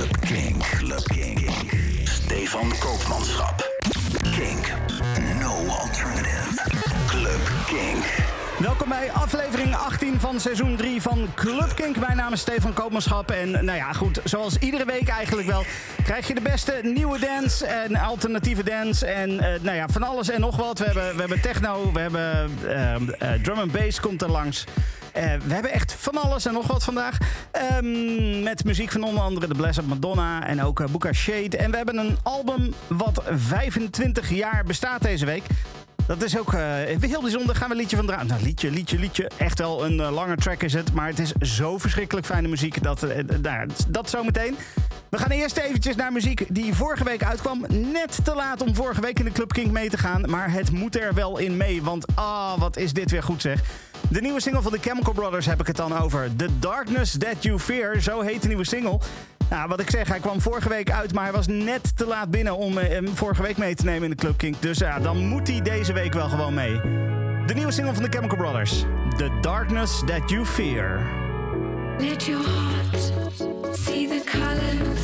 Club Kink. Club Kink. Stefan Koopmanschap. Kink. No alternative. Club Kink. Welkom bij aflevering 18 van seizoen 3 van Club Kink. Mijn naam is Stefan Koopmanschap. En nou ja, goed, zoals iedere week eigenlijk wel... krijg je de beste nieuwe dance en alternatieve dance. En eh, nou ja, van alles en nog wat. We hebben, we hebben techno, we hebben eh, eh, drum and bass komt er langs. Eh, we hebben echt van alles en nog wat vandaag. Ehm, met muziek van onder andere The Blessed Madonna en ook uh, Shade. En we hebben een album wat 25 jaar bestaat deze week. Dat is ook uh, heel bijzonder. Gaan we een liedje van draaien. Nou, liedje, liedje, liedje. Echt wel een lange track is het. Maar het is zo verschrikkelijk fijne muziek. Dat, uh, dat zometeen. We gaan eerst eventjes naar muziek die vorige week uitkwam. Net te laat om vorige week in de Club King mee te gaan. Maar het moet er wel in mee. Want ah, wat is dit weer goed zeg. De nieuwe single van de Chemical Brothers heb ik het dan over. The Darkness That You Fear. Zo heet de nieuwe single. Nou, wat ik zeg, hij kwam vorige week uit, maar hij was net te laat binnen om hem vorige week mee te nemen in de Club King. Dus ja, dan moet hij deze week wel gewoon mee. De nieuwe single van de Chemical Brothers. The Darkness That You Fear. Let your heart see the colors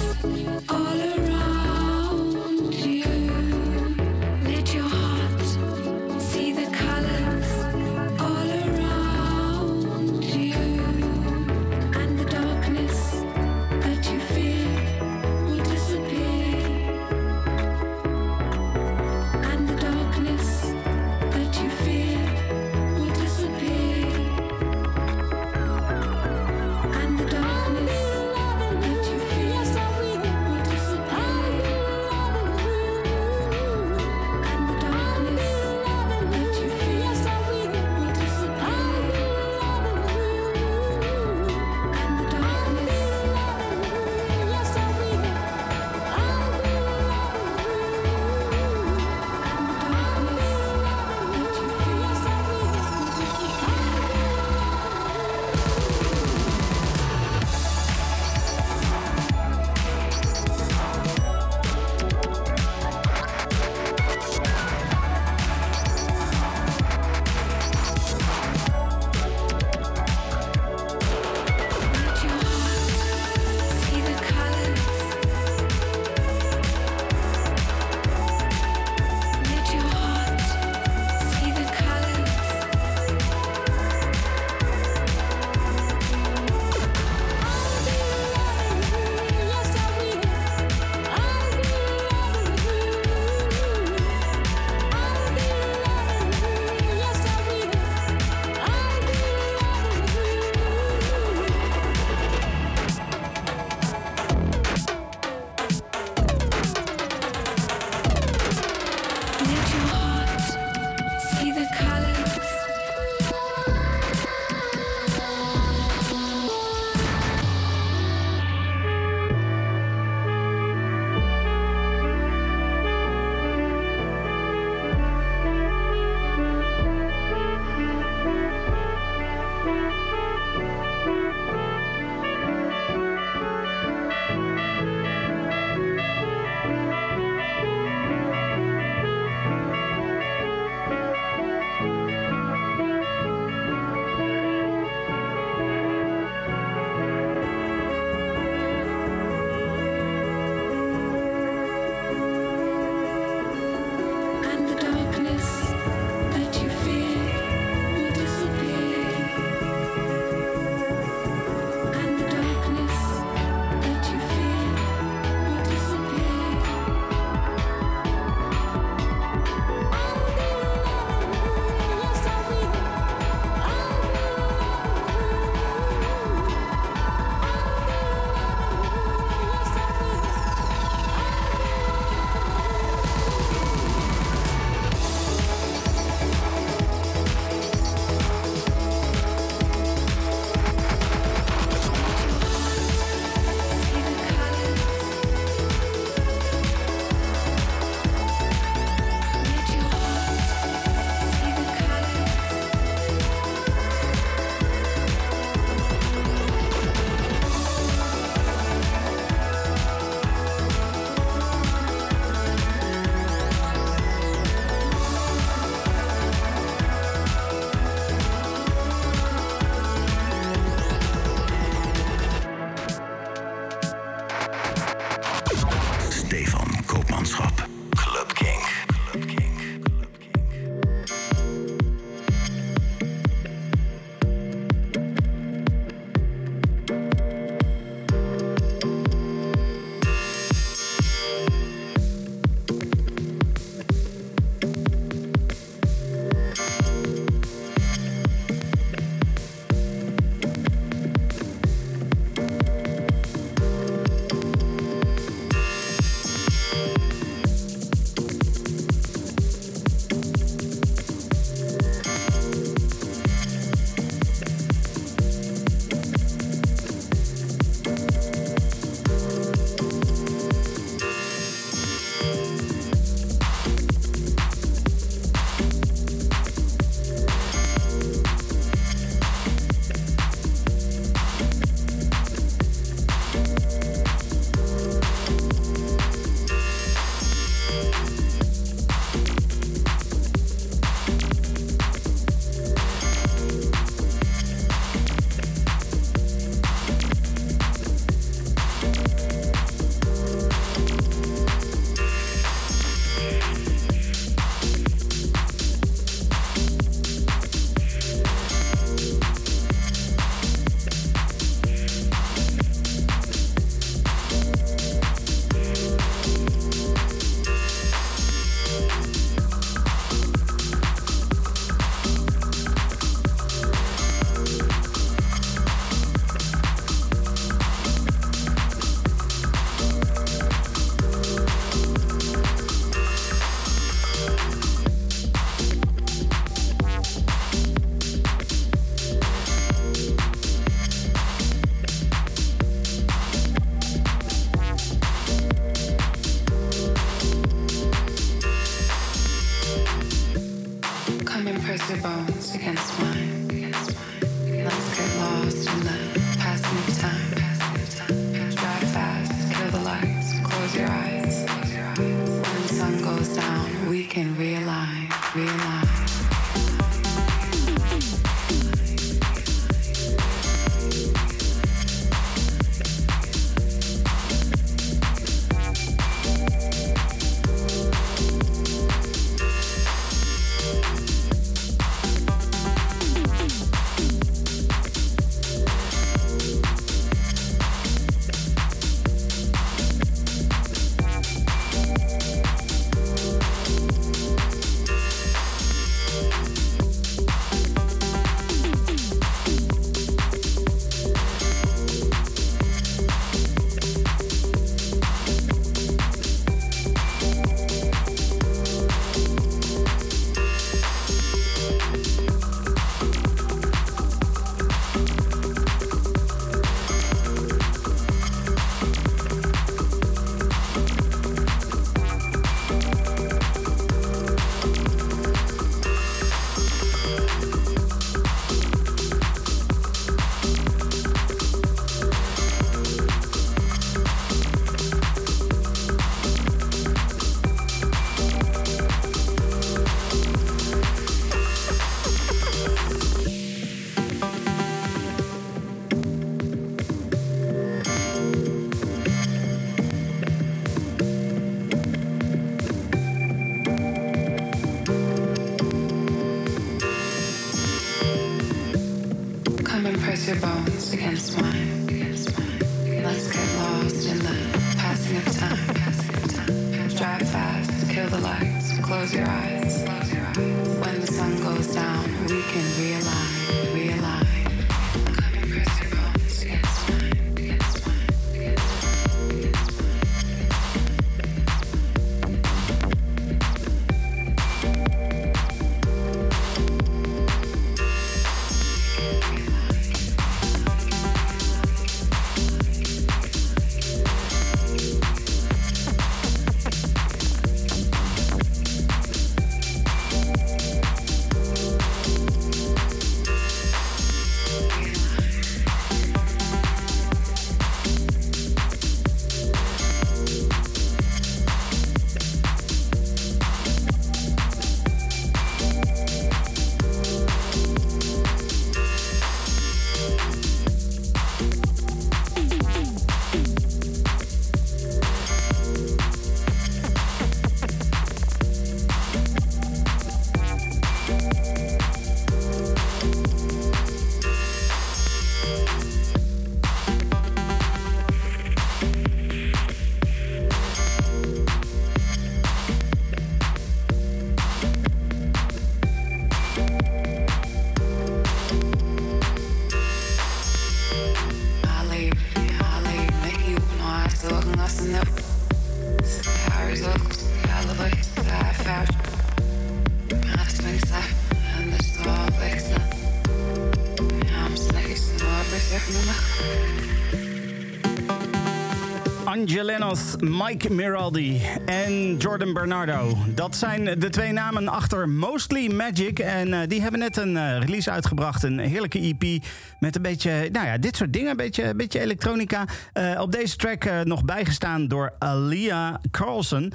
Angelenos, Mike Miraldi en Jordan Bernardo. Dat zijn de twee namen achter Mostly Magic. En uh, die hebben net een uh, release uitgebracht. Een heerlijke EP met een beetje, nou ja, dit soort dingen. Een beetje, een beetje elektronica. Uh, op deze track nog bijgestaan door Alia Carlson.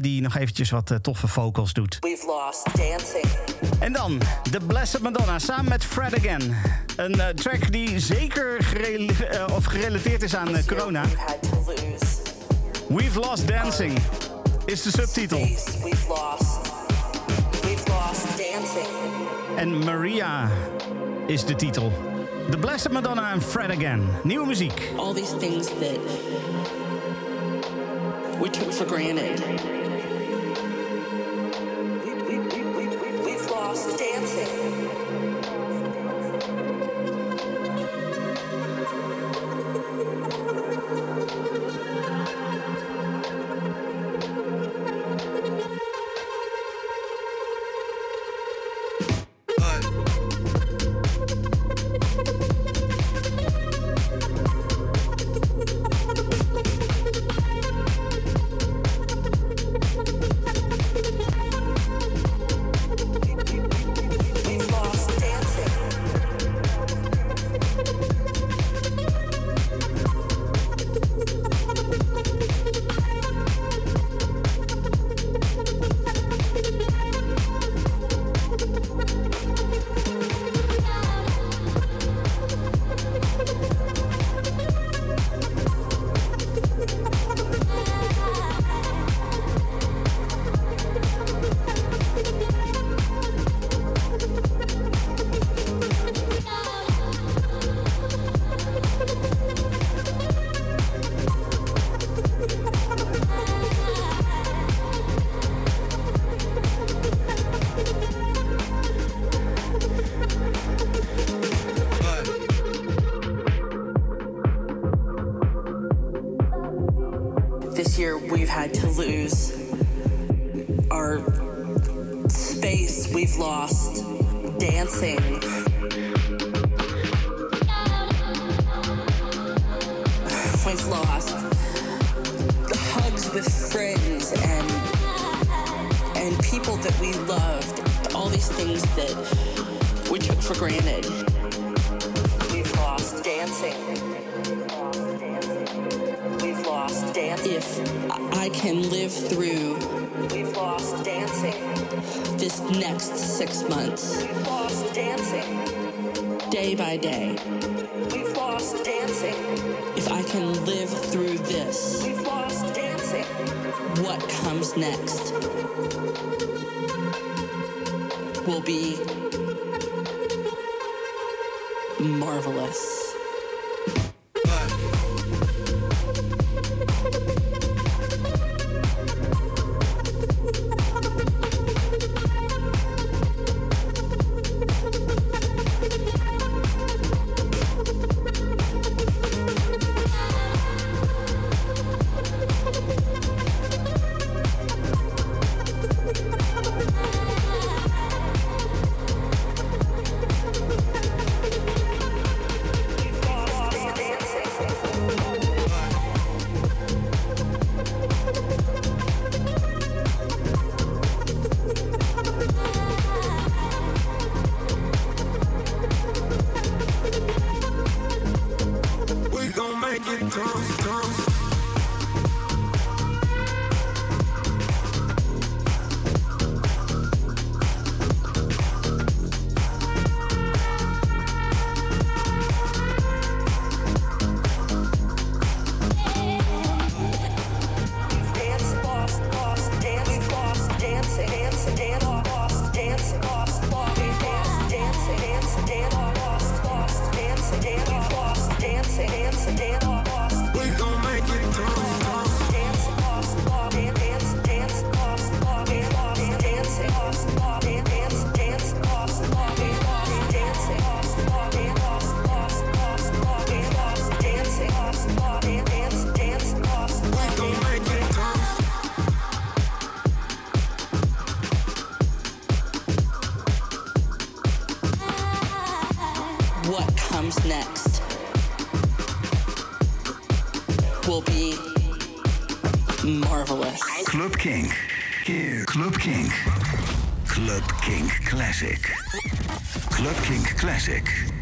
die nog eventjes wat toffe vocals doet. We've lost dancing. En dan The Blessed Madonna samen met Fred Again. Een track die zeker of gerelateerd is aan corona. We've Lost Dancing is de subtitel. We've lost. We've lost dancing. En Maria is de titel. The Blessed Madonna en Fred Again. Nieuwe muziek. All these things that we took for granted. We, we, we, we've lost dancing. Kink. Club Kink. Club Kink Classic. Club Kink Classic.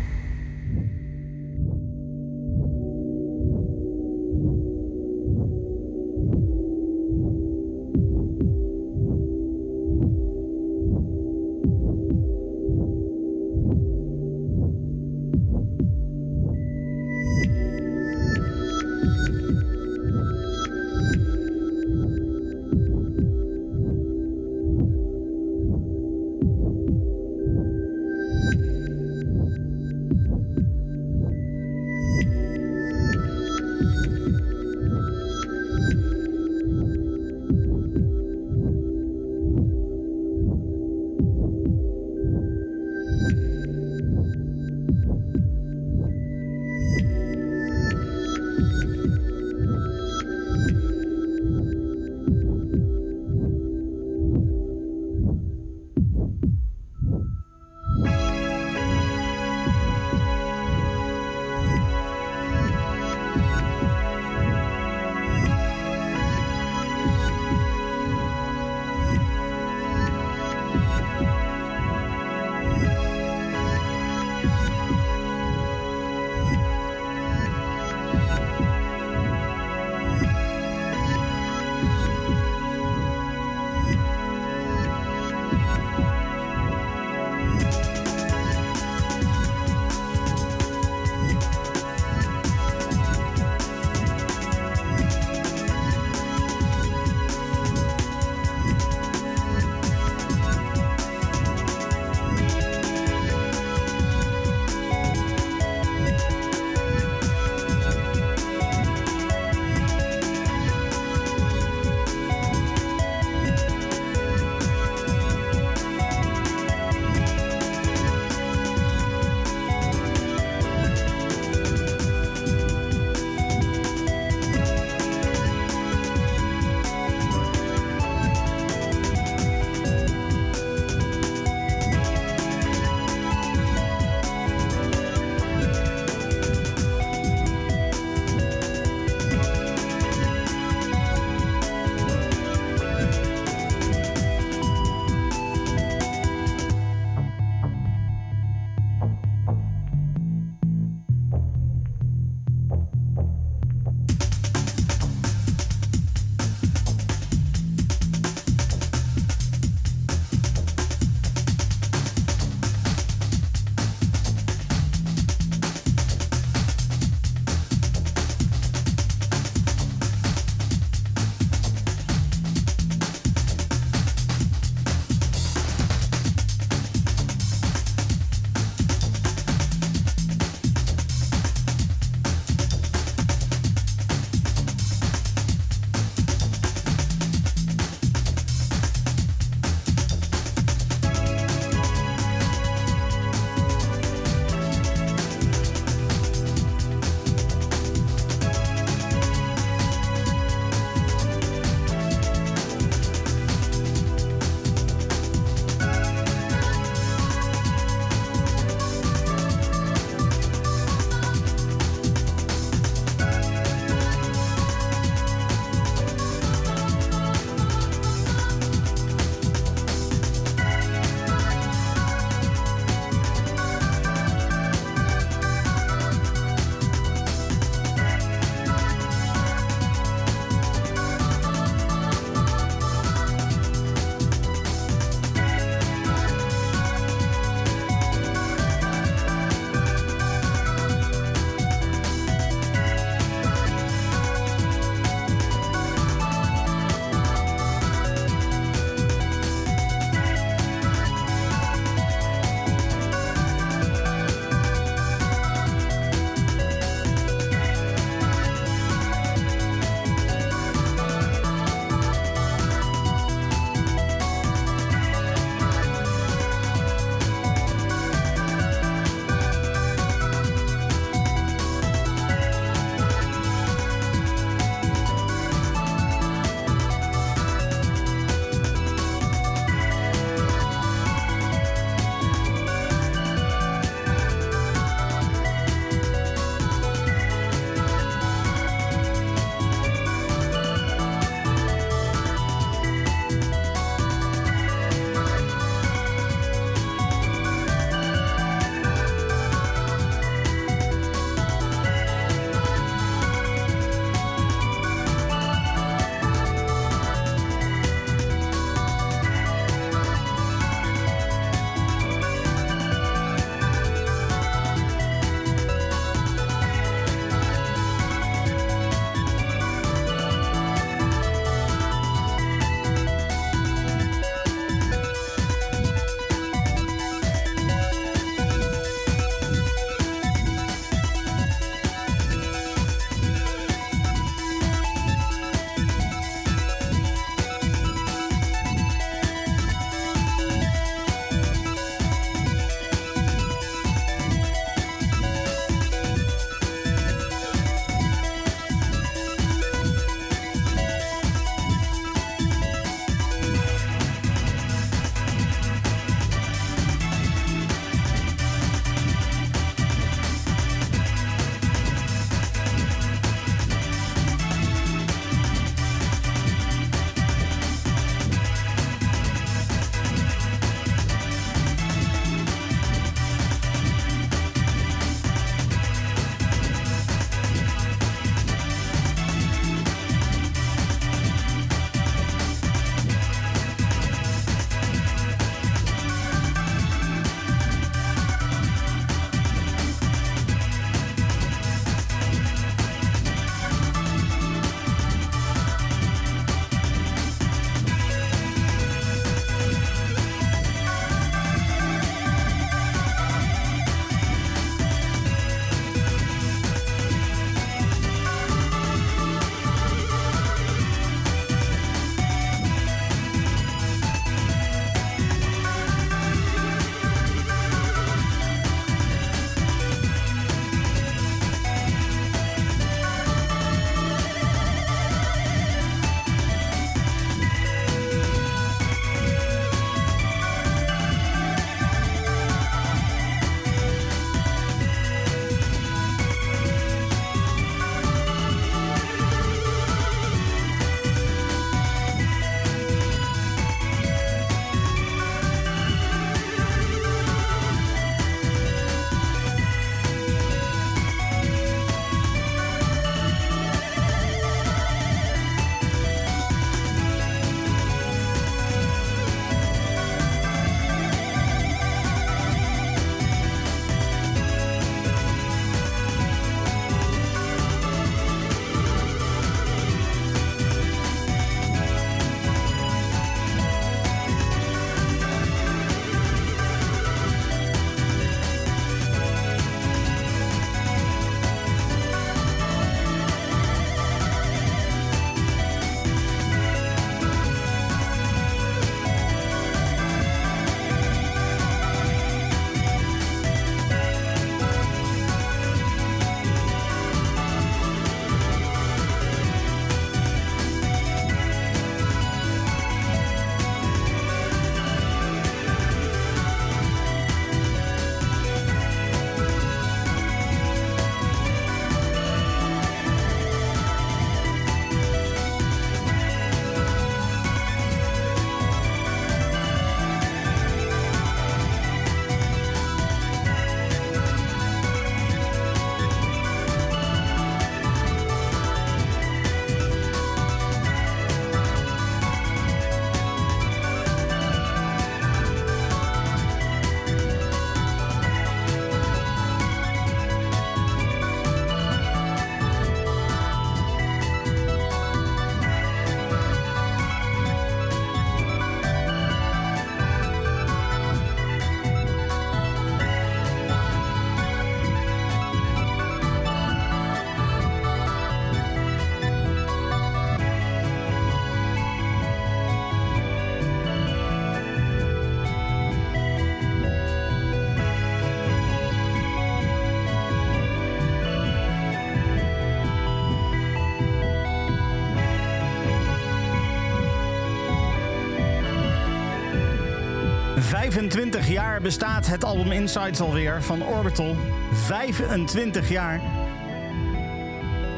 25 jaar bestaat het album Insights alweer van Orbital. 25 jaar.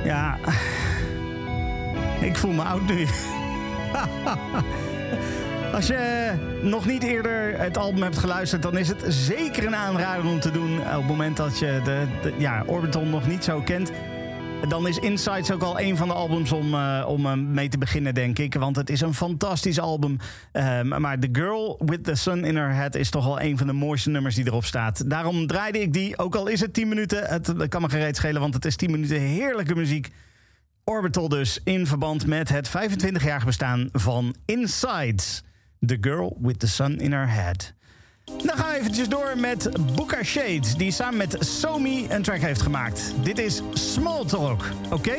Ja, ik voel me oud nu. Als je nog niet eerder het album hebt geluisterd, dan is het zeker een aanrader om te doen. Op het moment dat je de ja, Orbital nog niet zo kent. Dan is Insights ook al een van de albums om, uh, om uh, mee te beginnen, denk ik. Want het is een fantastisch album. Um, maar The Girl with the Sun in Her Head is toch wel een van de mooiste nummers die erop staat. Daarom draaide ik die, ook al is het 10 minuten. Het, kan me gereed schelen, want het is 10 minuten heerlijke muziek. Orbital dus, in verband met het 25-jarig bestaan van Insights. The Girl with the Sun in Her Head. Dan gaan we eventjes door met Buka Shades, die samen met Somi een track heeft gemaakt. Dit is Small Talk, oké?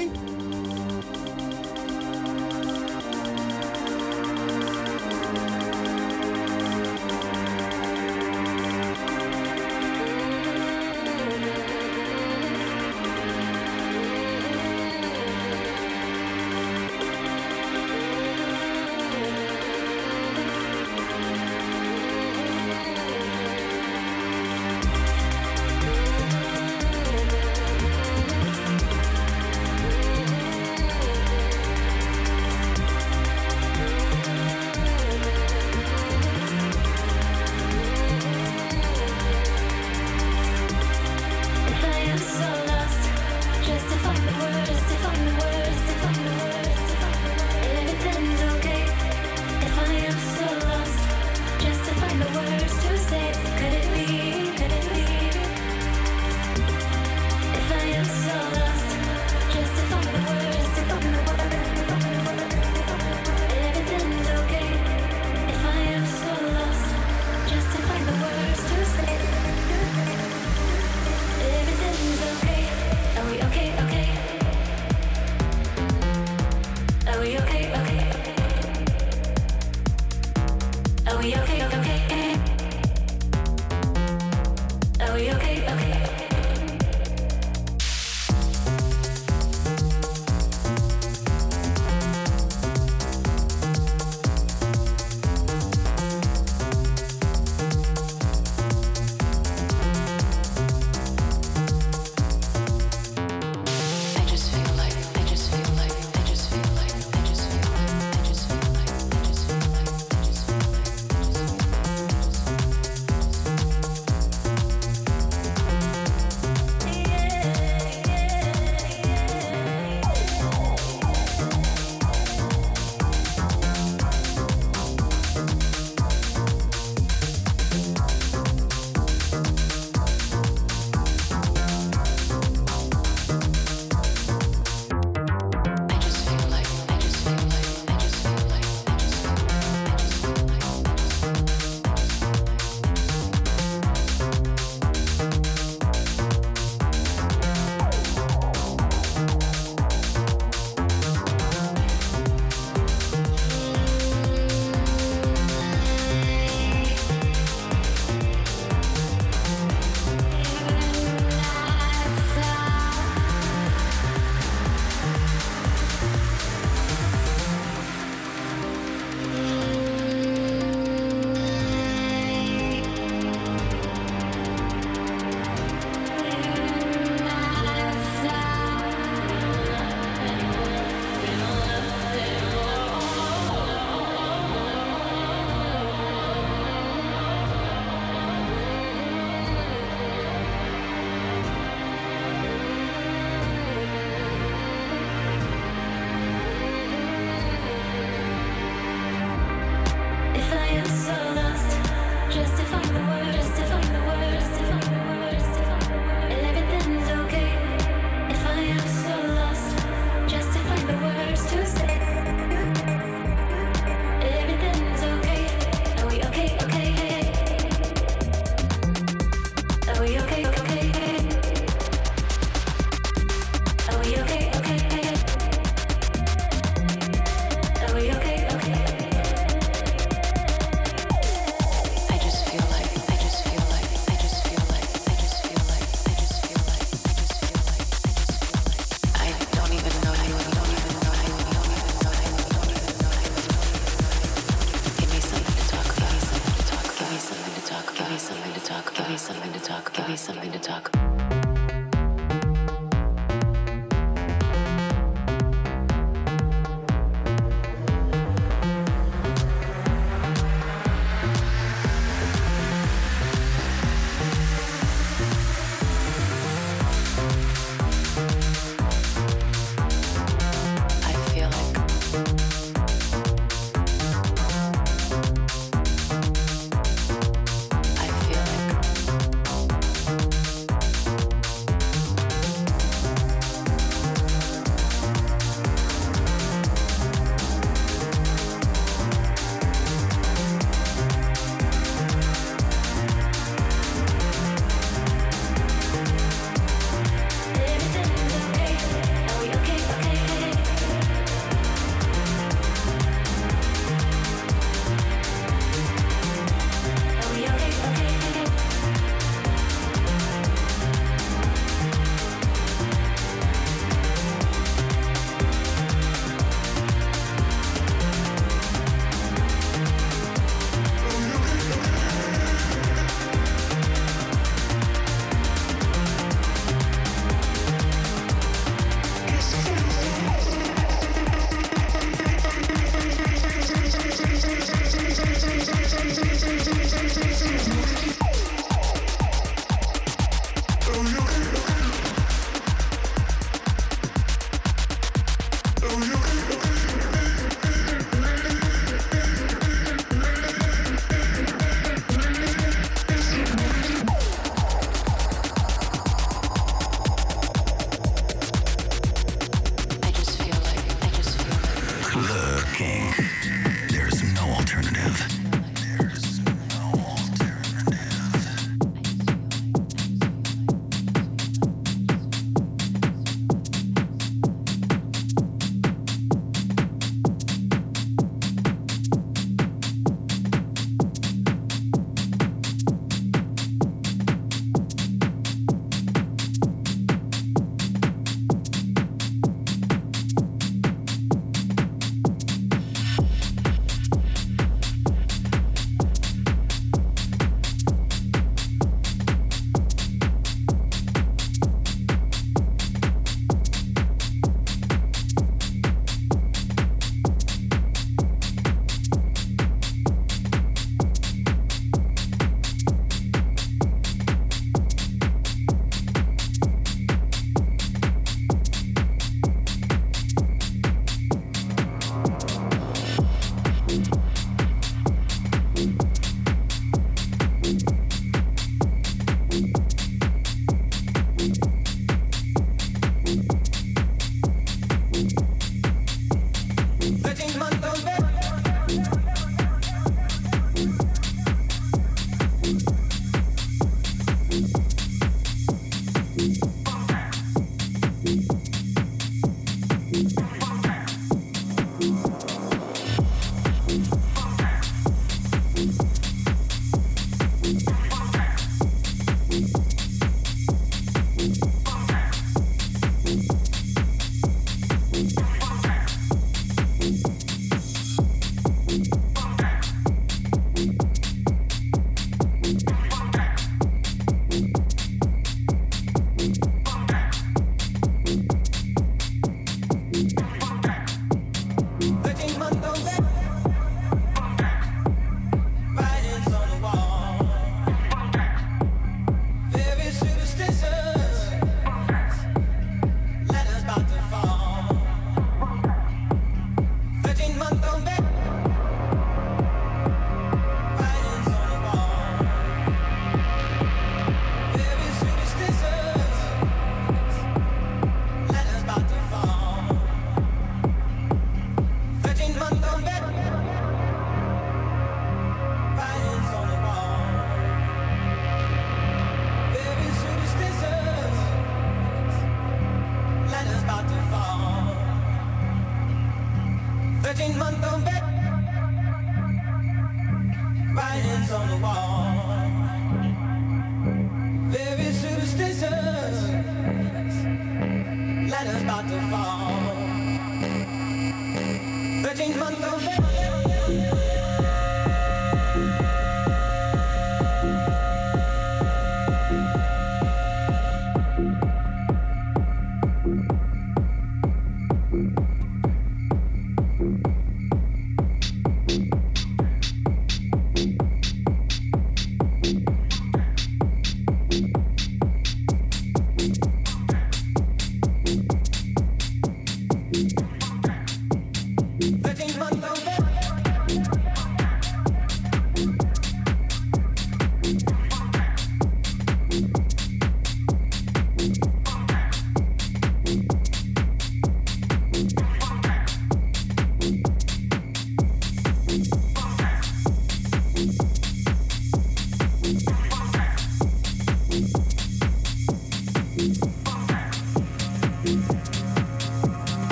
second month I'm.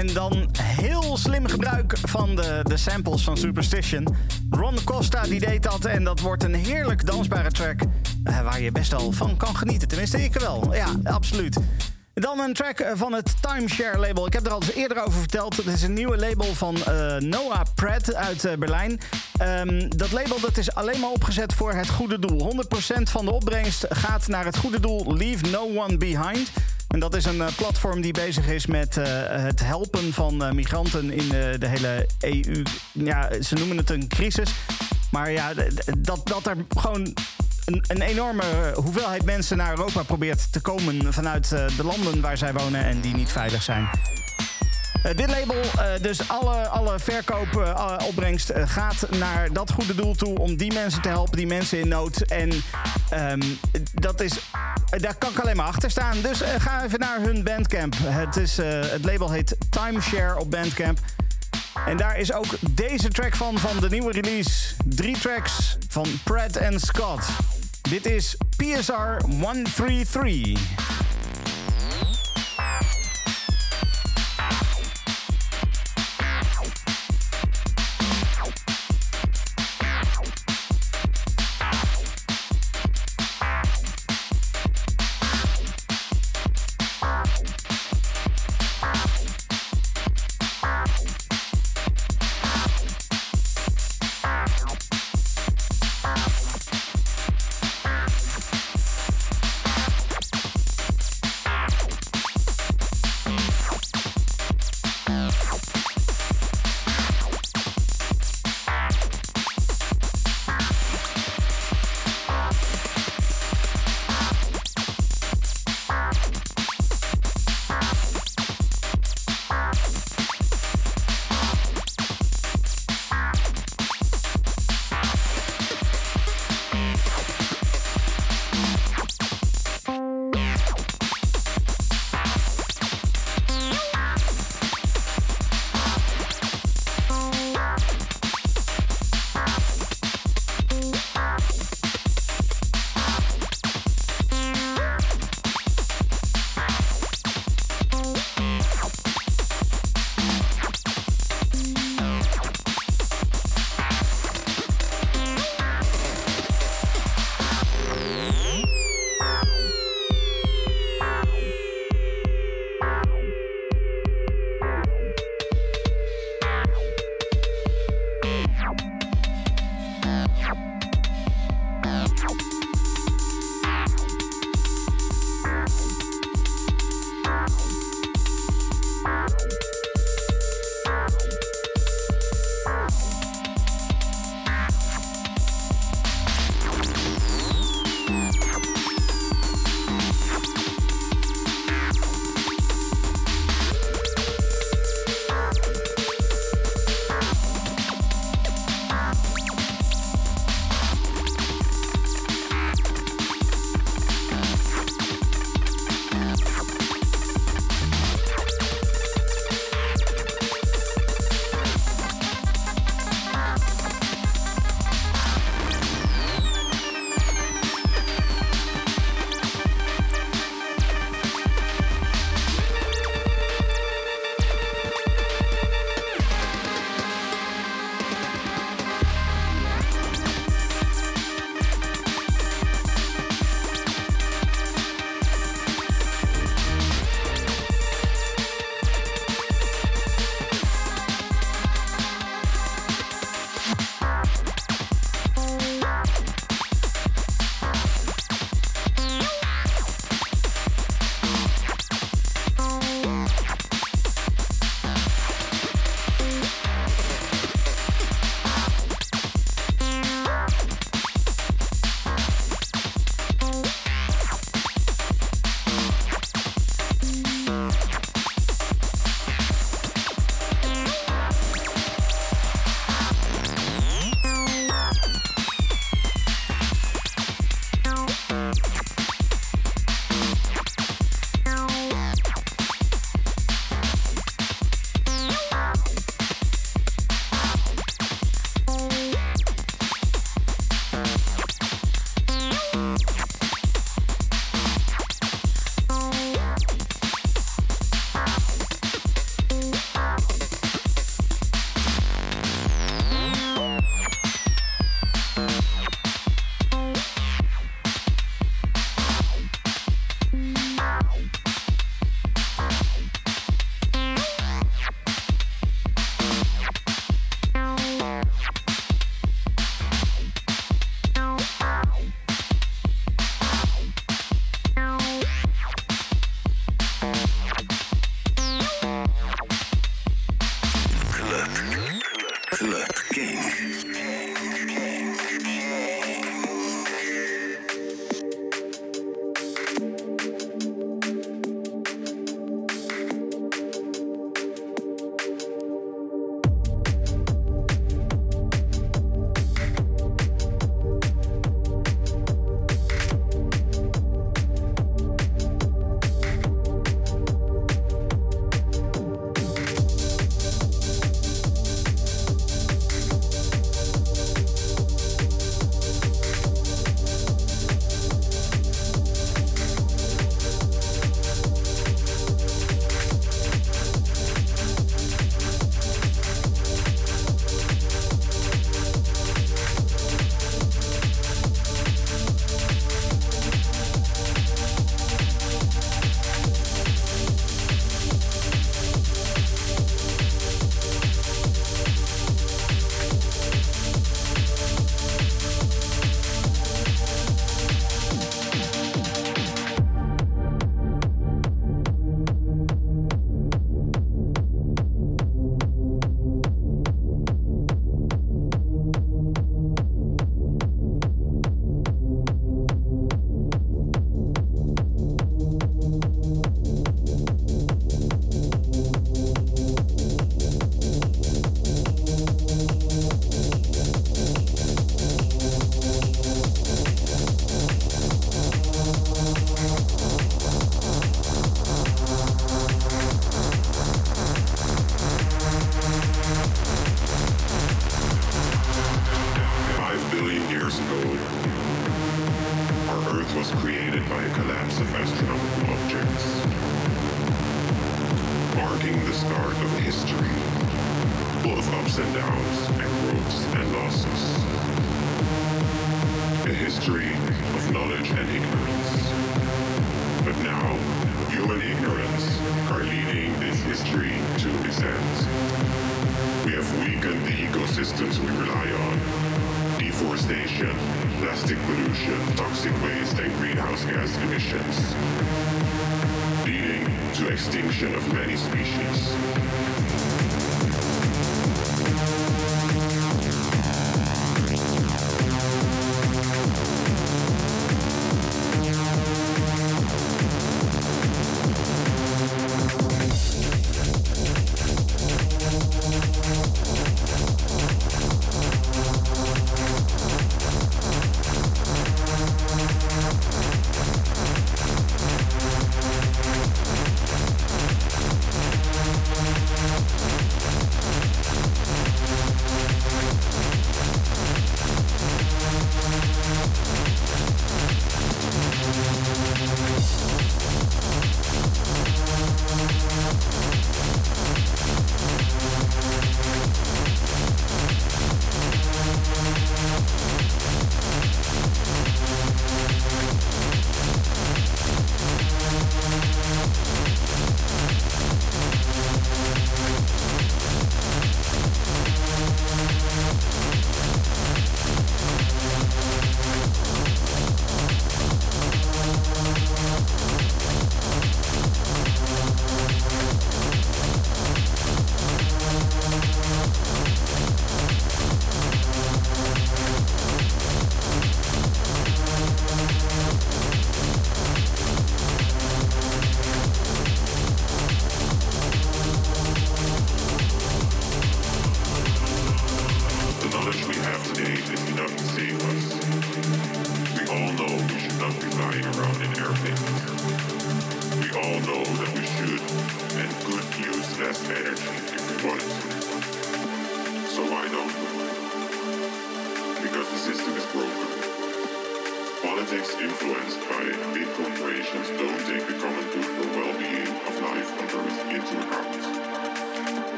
En dan heel slim gebruik van de, de samples van Superstition. Ron Costa die deed dat en dat wordt een heerlijk dansbare track... eh, waar je best wel van kan genieten. Tenminste, ik wel. Ja, absoluut. Dan een track eh, van het Timeshare label. Ik heb er al eens eerder over verteld. Het is een nieuwe label van eh, Noah Pratt uit Berlijn. Ehm, dat label dat is alleen maar opgezet voor het goede doel. 100% van de opbrengst gaat naar het goede doel Leave No One Behind. En dat is een eh, platform die bezig is met eh, het helpen van eh, migranten in de hele EU. Ja, ze noemen het een crisis. Maar ja, dat, dat er gewoon een, een enorme hoeveelheid mensen naar Europa probeert te komen vanuit de landen waar zij wonen en die niet veilig zijn. Dit label, dus alle, alle verkoopopbrengst gaat naar dat goede doel toe om die mensen te helpen, die mensen in nood. En ehm, dat is, daar kan ik alleen maar achter staan. Dus eh, ga even naar hun Bandcamp. Het, is, eh, het label heet Timeshare op Bandcamp. En daar is ook deze track van, van de nieuwe release. Drie tracks van Pratt en Scott. Dit is PSR 133.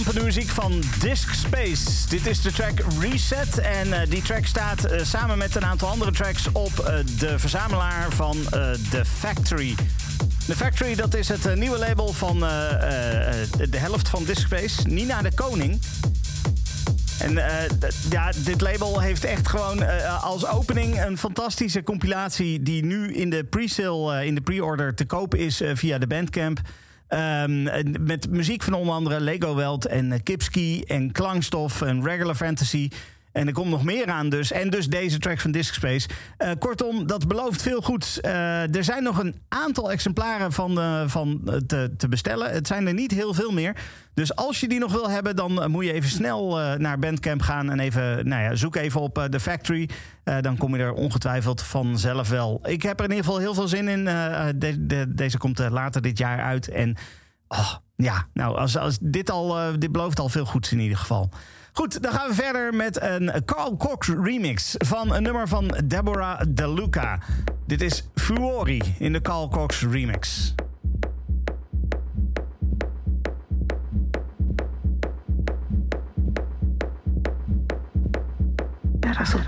Stampende muziek van Disc Space. Dit is de track Reset. En uh, die track staat uh, samen met een aantal andere tracks op uh, de verzamelaar van The Factory. The Factory, dat is het nieuwe label van de helft van Disc Space, Nina de Koning. En ja, dit label heeft echt gewoon als opening een fantastische compilatie... die nu in de pre-sale, in de pre-order te kopen is via de Bandcamp... Um, met muziek van onder andere Lego Welt en uh, Kipski en Klankstof en Regular Fantasy. En er komt nog meer aan dus. En dus deze track van Disc Space. Uh, kortom, dat belooft veel goeds. Uh, er zijn nog een aantal exemplaren van, uh, van te, te, bestellen. Het zijn er niet heel veel meer. Dus als je die nog wil hebben, dan moet je even snel naar Bandcamp gaan. En even, nou ja, zoek even op The Factory. dan kom je er ongetwijfeld vanzelf wel. Ik heb er in ieder geval heel veel zin in. De, de, deze komt later dit jaar uit. En oh, ja, nou, als, als dit, al, dit belooft al veel goeds in ieder geval. Goed, dan gaan we verder met een Carl Cox remix van een nummer van Deborah DeLuca. Dit is Fuori in de Carl Cox remix. Era sul.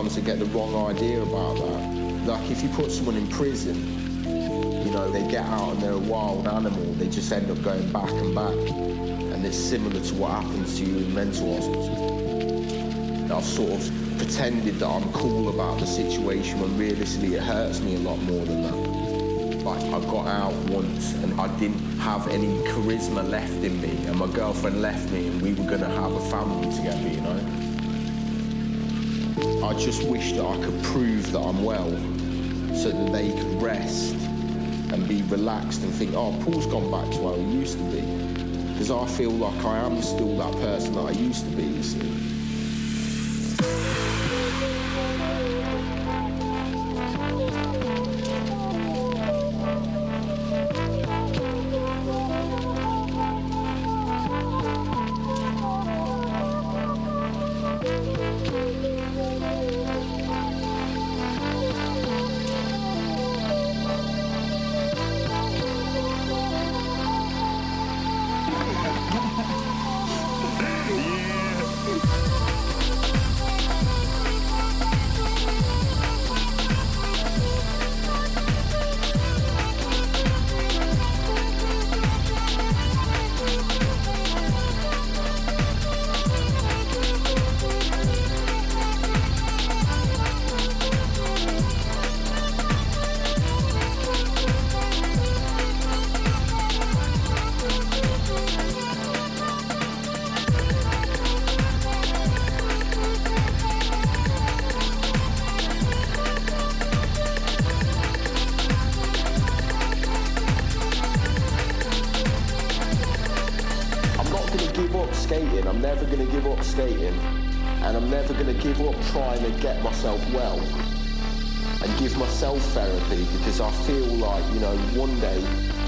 Sometimes I get the wrong idea about that. Like if you put someone in prison, you know, they get out and they're a wild animal, they just end up going back and back. And it's similar to what happens to you in mental hospital. I've sort of pretended that I'm cool about the situation when realistically it hurts me a lot more than that. Like I got out once and I didn't have any charisma left in me and my girlfriend left me and we were gonna have a family together, you know? I just wish that I could prove that I'm well so that they could rest and be relaxed and think, oh, Paul's gone back to where he used to be. Because I feel like I am still that person that I used to be,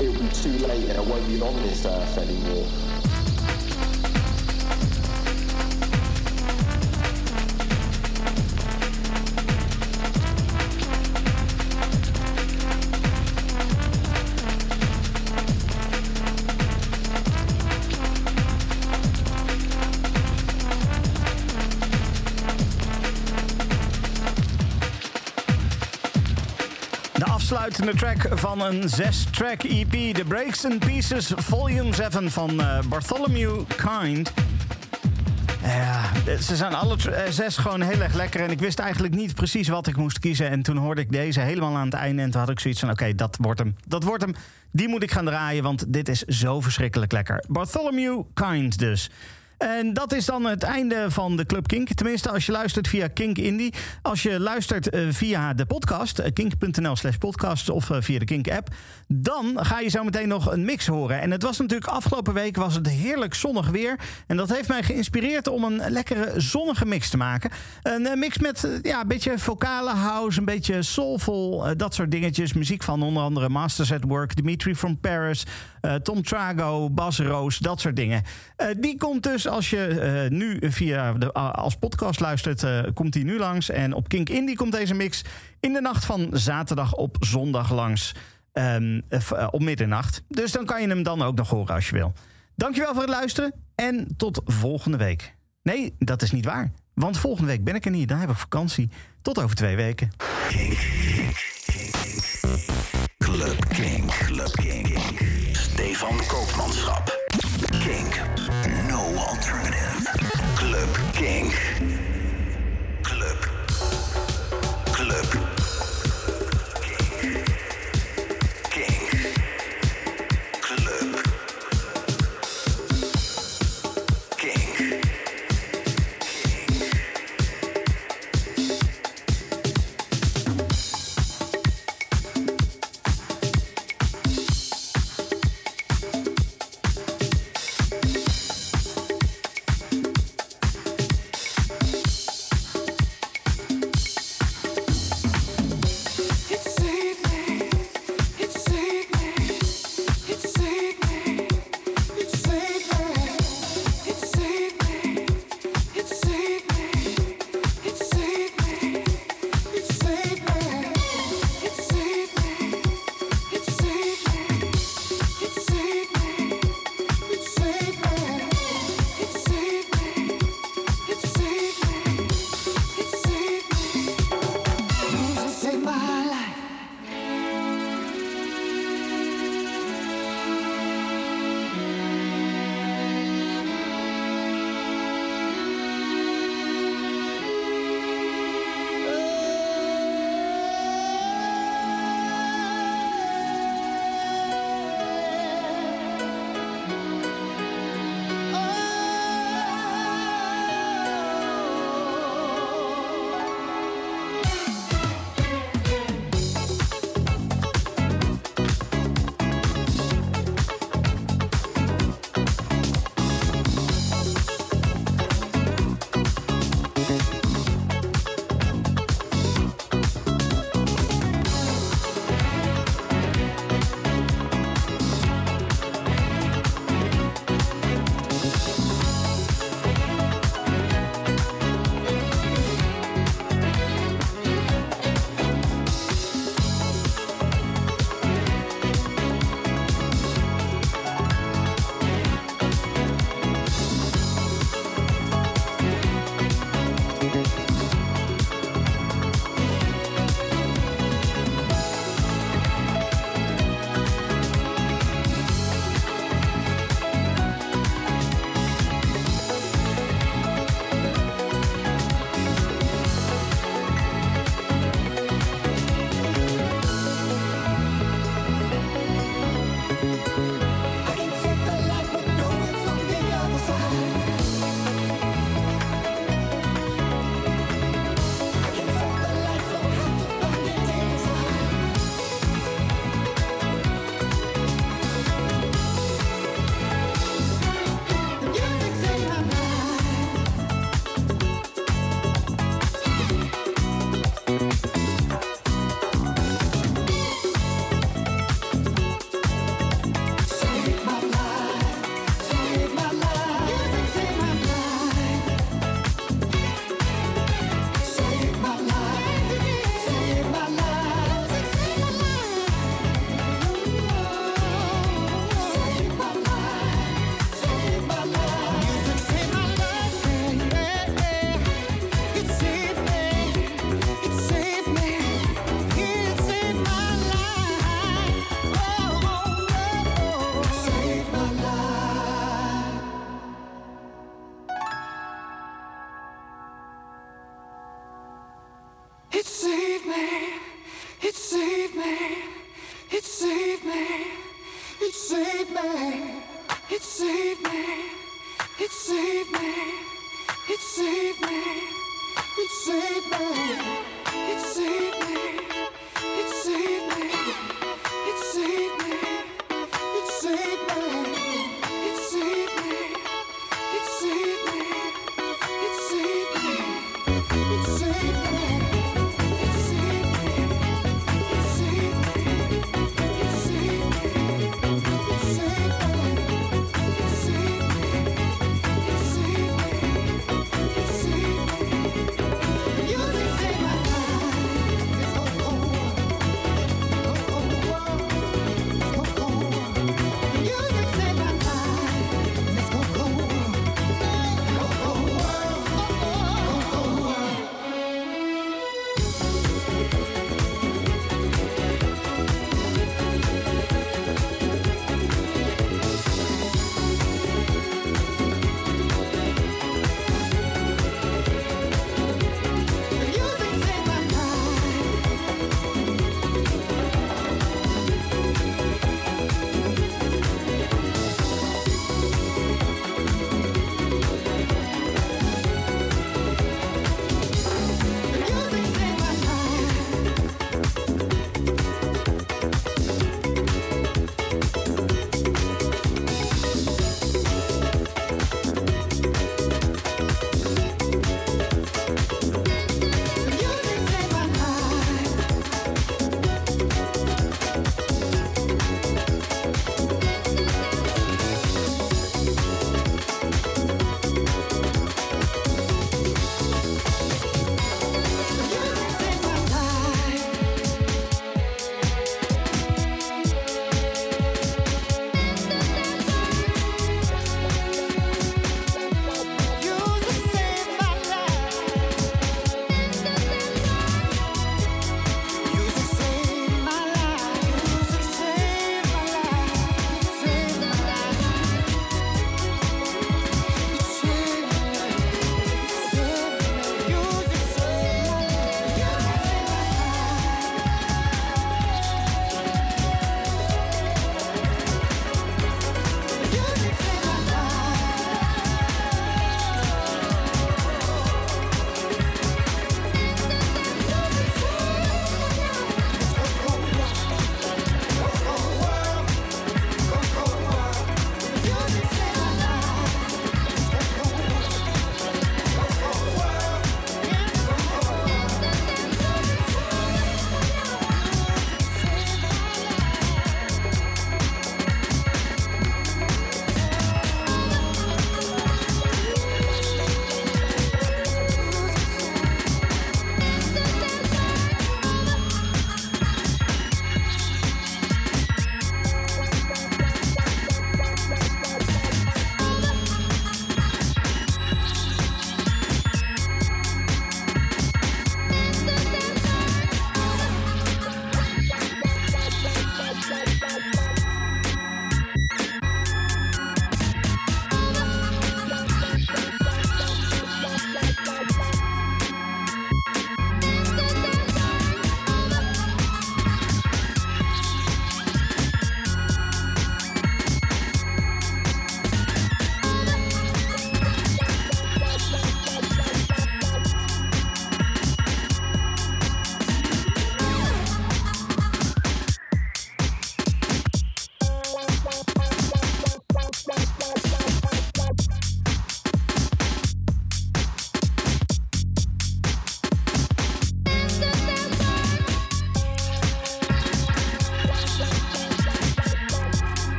it'll be too late and I won't be on this earth anymore. Afsluitende track van een zes-track EP, The Breaks and Pieces Volume 7 van eh, Bartholomew Kind. Ja, ze zijn alle eh, zes gewoon heel erg lekker. En ik wist eigenlijk niet precies wat ik moest kiezen. En toen hoorde ik deze helemaal aan het einde. En toen had ik zoiets van: oké, dat wordt hem. Dat wordt hem. Die moet ik gaan draaien, want dit is zo verschrikkelijk lekker. Bartholomew Kind dus. En dat is dan het einde van de Club Kink. Tenminste, als je luistert via Kink Indie. Als je luistert eh, via de podcast, eh, kink.nl slash podcast of eh, via de Kink app. Dan ga je zo meteen nog een mix horen. En het was natuurlijk afgelopen week was het heerlijk zonnig weer. En dat heeft mij geïnspireerd om een lekkere zonnige mix te maken. Een mix met ja, een beetje vocale house, een beetje soulful, dat soort dingetjes. Muziek van onder andere Masters at Work, Dimitri from Paris, eh, Tom Trago, Bas Roos, dat soort dingen. Eh, die komt dus als je eh, nu via de, als podcast luistert, komt die nu langs. En op Kink Indie komt deze mix in de nacht van zaterdag op zondag langs. ehm, eh, eh, op middernacht. Dus dan kan je hem dan ook nog horen als je wil. Dankjewel voor het luisteren en tot volgende week. Nee, dat is niet waar. Want volgende week ben ik er niet. Dan heb ik vakantie. Tot over twee weken. Stefan Koopmanschap. King. No alternative. Club King.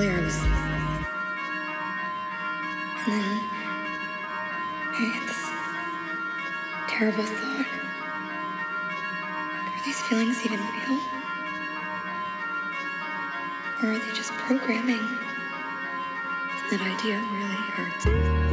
earlier I was. And then I had this terrible thought. Are these feelings even real? Or are they just programming? That idea really hurts.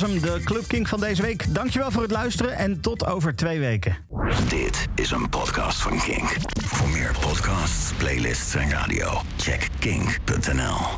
Was de Club King van deze week. Dankjewel voor het luisteren en tot over twee weken. Dit is een podcast van Kink. Voor meer podcasts, playlists en radio, check kink.nl.